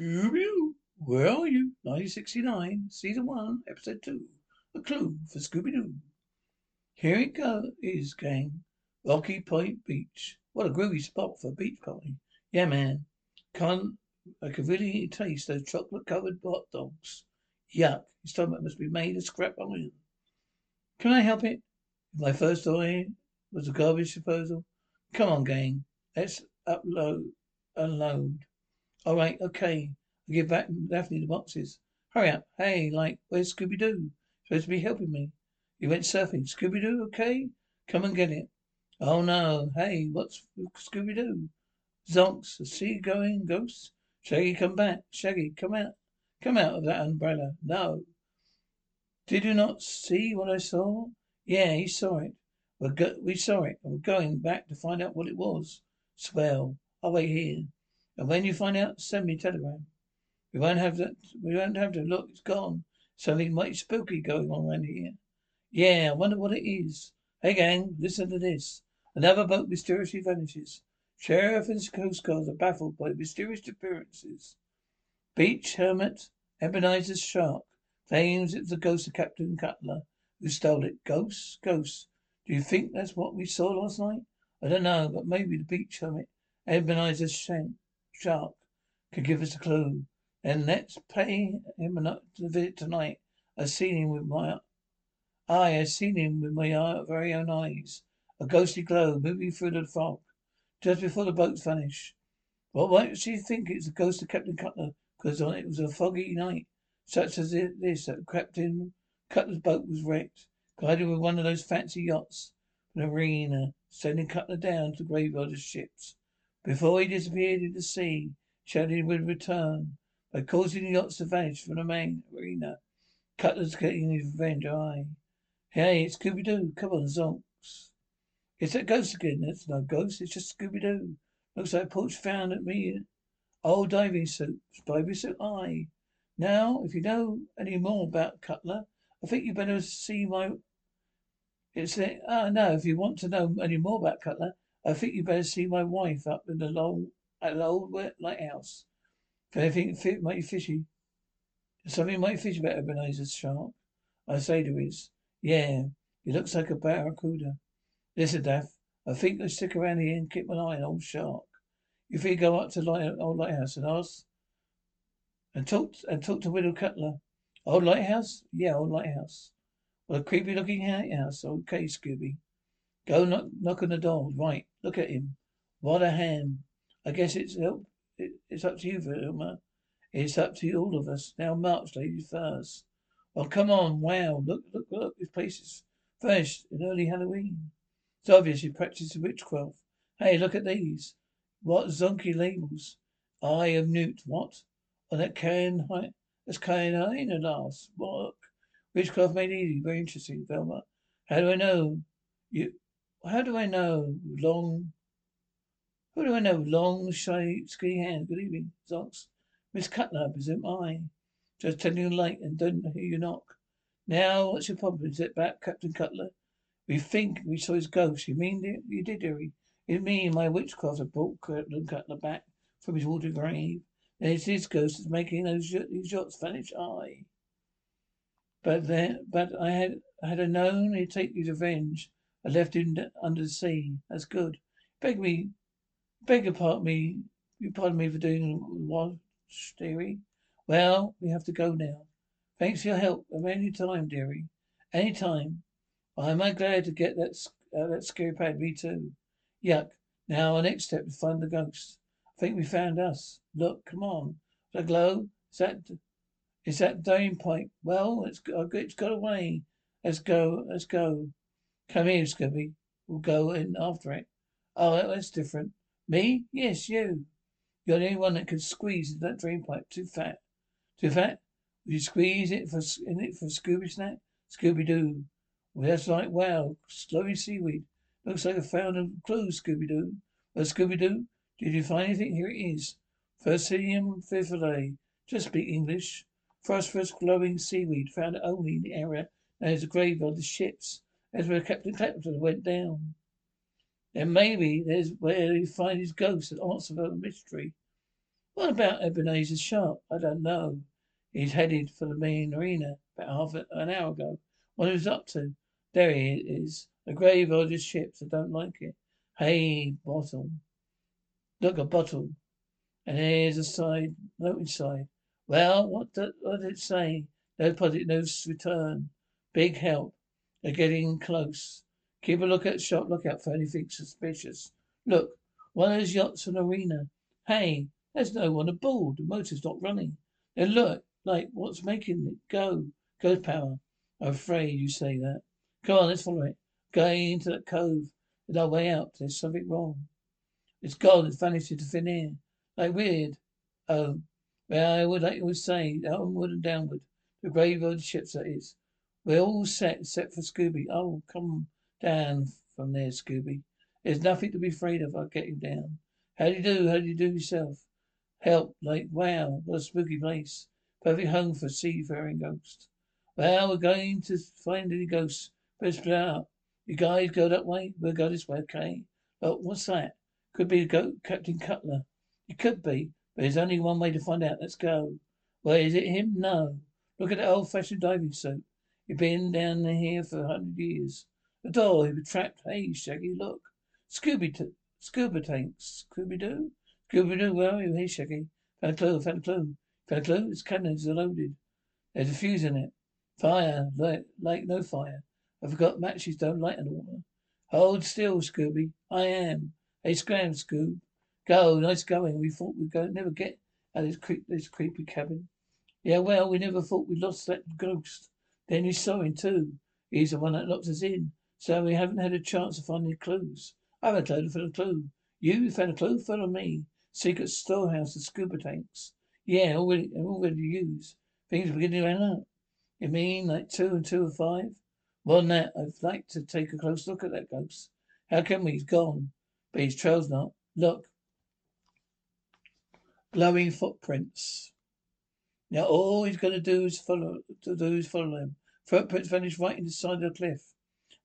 Where are you? 1969, season one, episode two. A clue for Scooby-Doo. Here it go is, gang. Rocky Point Beach. What a groovy spot for a beach party. Yeah, man. Can't I can really taste those chocolate covered hot dogs. Yuck. His stomach must be made of scrap iron. Can I help it? My first eye was a garbage disposal. Come on, gang. Let's upload, unload. All right, okay. I give back Daphne the boxes. Hurry up. Hey, like, where's Scooby Doo? Supposed to be helping me. He went surfing. Scooby Doo, okay? Come and get it. Oh no. Hey, what's Scooby Doo? Zonks, a sea going ghost? Shaggy, come back. Shaggy, come out. Come out of that umbrella. No. Did you not see what I saw? Yeah, he saw it. We're go- we saw it, we're going back to find out what it was. Swell. I'll wait here. And when you find out, send me a telegram. We won't have that. We won't have to look. It's gone. Something mighty spooky going on around here. Yeah, I wonder what it is. Hey, gang, listen to this. Another boat mysteriously vanishes. Sheriff and Coast Guard are baffled by mysterious appearances. Beach Hermit Ebenezer Sharp claims it was the ghost of Captain Cutler who stole it. Ghosts? Ghosts. Do you think that's what we saw last night? I don't know, but maybe the beach hermit Ebenezer's shank, shark could give us a clue. Then let's pay him a visit tonight. I've seen him with my eye. I've seen him with my very own eyes. A ghostly glow moving through the fog just before the boats vanish. Why does she think it's the ghost of Captain Cutler? Because it was a foggy night, such as this, that Captain Cutler's boat was wrecked, gliding with one of those fancy yachts the marina, sending Cutler down to the graveyard of ships. Before he disappeared in the sea, Shaggy would return by causing the yachts to vanish from the main arena. Cutler's getting his revenge. Aye. Hey, it's Scooby Doo. Come on, Zonks. It's that ghost again. That's no ghost. It's just Scooby Doo. Looks like Porch found at me. Old diving suit. Diving suit. Aye. Now, if you know any more about Cutler, I think you better see my. It's a, ah no. If you want to know any more about Cutler, I think you'd better see my wife up in the low at the old lighthouse. If anything fit mighty fishy. Something mighty fishy about Ebenezer Sharp. I say to there is. Yeah. He looks like a barracuda. Listen, Daff. I think I'll stick around here and keep an eye on old Shark. You think go up to light, old lighthouse and ask and talk and talk to Widow Cutler. Old lighthouse? Yeah, old lighthouse. Well, a creepy looking lighthouse. Okay, Scooby. Go knock knock on the door. Right. Look at him. What a ham. I guess it's help. It, it's up to you, Velma. It's up to you, all of us. Now march, ladies first. Well, come on. Wow. Look, look, look. This place is fresh in early Halloween. It's obvious you practice witchcraft. Hey, look at these. What zonky labels. Eye of Newt. What? On that cane can that's cyanide last. Look. Witchcraft made easy. Very interesting, Velma. How do I know? You how do I know? Long who do I know? Long, shy, skinny hands. Good evening, Zonks. Miss Cutler, I presume I. Just telling you late and don't hear you knock. Now, what's your problem? Is it back, Captain Cutler? We think we saw his ghost. You mean it? You did, dearie? It's me and my witchcraft have brought Captain Cutler back from his water grave. It's his ghost that's making those yachts vanish. Aye. But then, but I had had I known he'd take his revenge, I left him under the sea. That's good. Beg me, beg your pardon me, you pardon me for doing what, dearie. Well, we have to go now. Thanks for your help. At any time, dearie. Any time. Am I glad to get that uh, that scary pad? Me too. Yuck. Now our next step is find the ghost. I think we found us. Look, come on. The glow? Is that is that drain pipe? Well, it's it's got away. Let's go. Let's go. Come here, Scooby. We'll go in after it. Oh, that's different. Me? Yes, you. You're the only one that could squeeze that drain pipe. Too fat. Too fat? Would you squeeze it for in it for Scooby Snack? Scooby Doo. Well, that's like wow, glowing seaweed. Looks like I found a clue, Scooby Doo. Well, Scooby Doo, did you find anything? Here it is. Fusarium fifile. Just speak English. Phosphorus glowing seaweed found only in the area known as the graveyard of the ships. That's where Captain Clapperton went down. Then maybe there's where he find his ghost and answer the mystery. What about Ebenezer Sharp? I don't know. He's headed for the main arena about half an hour ago. What he was up to? There he is. The grave of his ships. I don't like it. Hey, bottle. Look, a bottle. And here's a side note inside. Well, what did, what did it say? No deposit, no return. Big help. They're getting close. Keep a look at shop lookout for anything suspicious. Look, one of those yachts in the arena. Hey, there's no one aboard. The motor's not running. Then look, like what's making it go? Ghost power. I'm afraid you say that. Come on, let's follow it. Going into that cove. It's our way out. There's something wrong. It's gone. It's vanished into thin air. Like weird. Oh, well, I would like to say, onward and downward. The grave of the ships, that is. We're all set, except for Scooby. Oh, come down from there, Scooby. There's nothing to be afraid of. I'll get you down. How do you do? How do you do yourself? Help, like, wow, what a spooky place. Perfect home for seafaring ghosts. Well, we're going to find any ghosts. Better split up. You guys go that way, we'll go this way, okay? Look, what's that? Could be go- Captain Cutler. It could be, but there's only one way to find out. Let's go. Well, is it him? No. Look at that old-fashioned diving suit. He's been down here for a hundred years. The door, he was trapped. Hey, Shaggy, look. Scooby, t- scuba tanks. Scooby Doo? Scooby Doo, where are you? Hey, Shaggy. Found a clue, found a clue. Found a clue? Its cannons are loaded. There's a fuse in it. Fire, like, like no fire. I forgot matches don't light underwater. Hold still, Scooby. I am. Hey, scram, Scoob. Go, nice going. We thought we'd go, never get out of this, creep, this creepy cabin. Yeah, well, we never thought we'd lost that ghost. Then saw him too. He's the one that locked us in. So we haven't had a chance to find any clues. I haven't found a clue. You found a clue? Follow me. Secret storehouse of scuba tanks. Yeah, already, already used. Things are beginning to run up. You mean like two and two are five? Than that, I'd like to take a close look at that ghost. How can we? He's gone. But his trail's not. Look. Glowing footprints. Now all he's going to do is follow. To do is follow them. Footprints vanish right into the side of the cliff.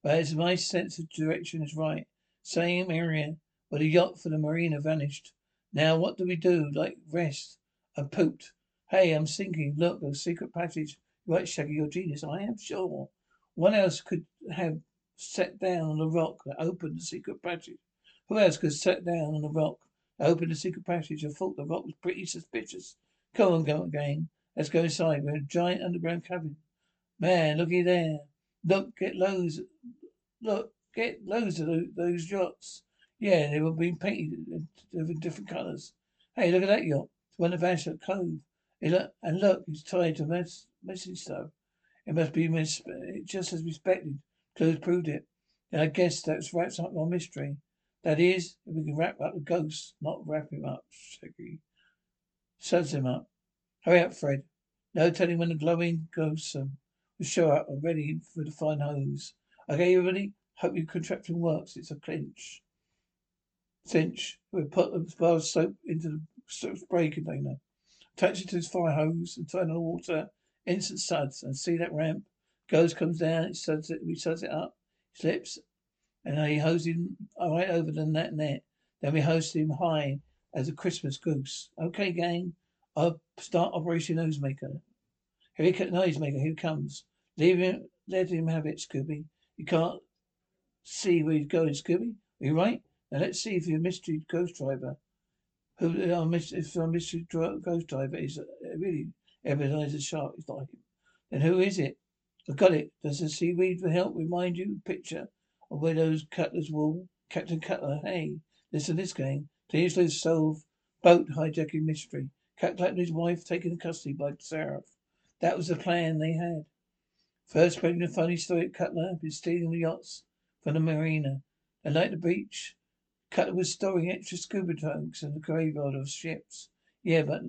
But Whereas my sense of direction is right. Same area where the yacht for the marina vanished. Now what do we do? Like rest. I'm pooped. Hey, I'm sinking. Look, a secret passage. Right, Shaggy, you're genius. I am sure. One else could have sat down on the rock that opened the secret passage. Who else could have sat down on the rock that opened the secret passage? I thought the rock was pretty suspicious. Come on, go again. Let's go inside. We're in a giant underground cabin. Man, looky there. Look, get loads. Look, get loads of those, those yachts. Yeah, they were being painted in different colours. Hey, look at that yacht. It's one of Vanished Cove. Look, and look, it's tied to mess, message stuff. It must be mis- just as expected. Clues proved it. And I guess that's wraps up our mystery. That is, if we can wrap up the ghost, not wrap him up, Shaggy. Suds him up. Hurry up, Fred. No telling when the glowing ghosts um, will show up and ready for the fine hose. Okay, everybody? Hope your contraption works. It's a clinch. Cinch. We put the bar of soap into the spray container. Attach it to his fire hose and turn on the water. Instant suds. And see that ramp? Goes, comes down, it suds it, we suds it up, slips, and he hose him right over the net net. Then we host him high as a Christmas goose. Okay, gang. I'll start Operation Nosemaker. Here he Nosemaker, here he comes. Leave him, let him have it, Scooby. You can't see where he's going, Scooby. Are you right? Now let's see if your mystery ghost driver, who our if our mystery ghost driver is uh, really Ebenezer Sharp, is not him. Then who is it? I got it. Does the seaweed for help remind you picture of Widow's Cutler's wool? Captain Cutler, hey, listen to this game. Continuously solve boat hijacking mystery. And his wife taken custody by Seraph. That was the plan they had. First spreading the funny story at Cutler had been stealing the yachts from the marina. And like the beach, Cutler was storing extra scuba tanks in the graveyard of ships. Yeah, but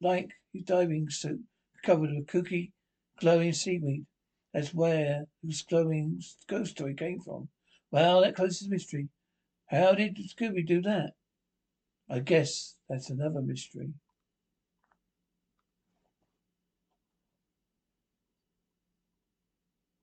like his diving suit covered with kooky, glowing seaweed. That's where the glowing ghost story came from. Well, that closes the mystery. How did Scooby do that? I guess that's another mystery.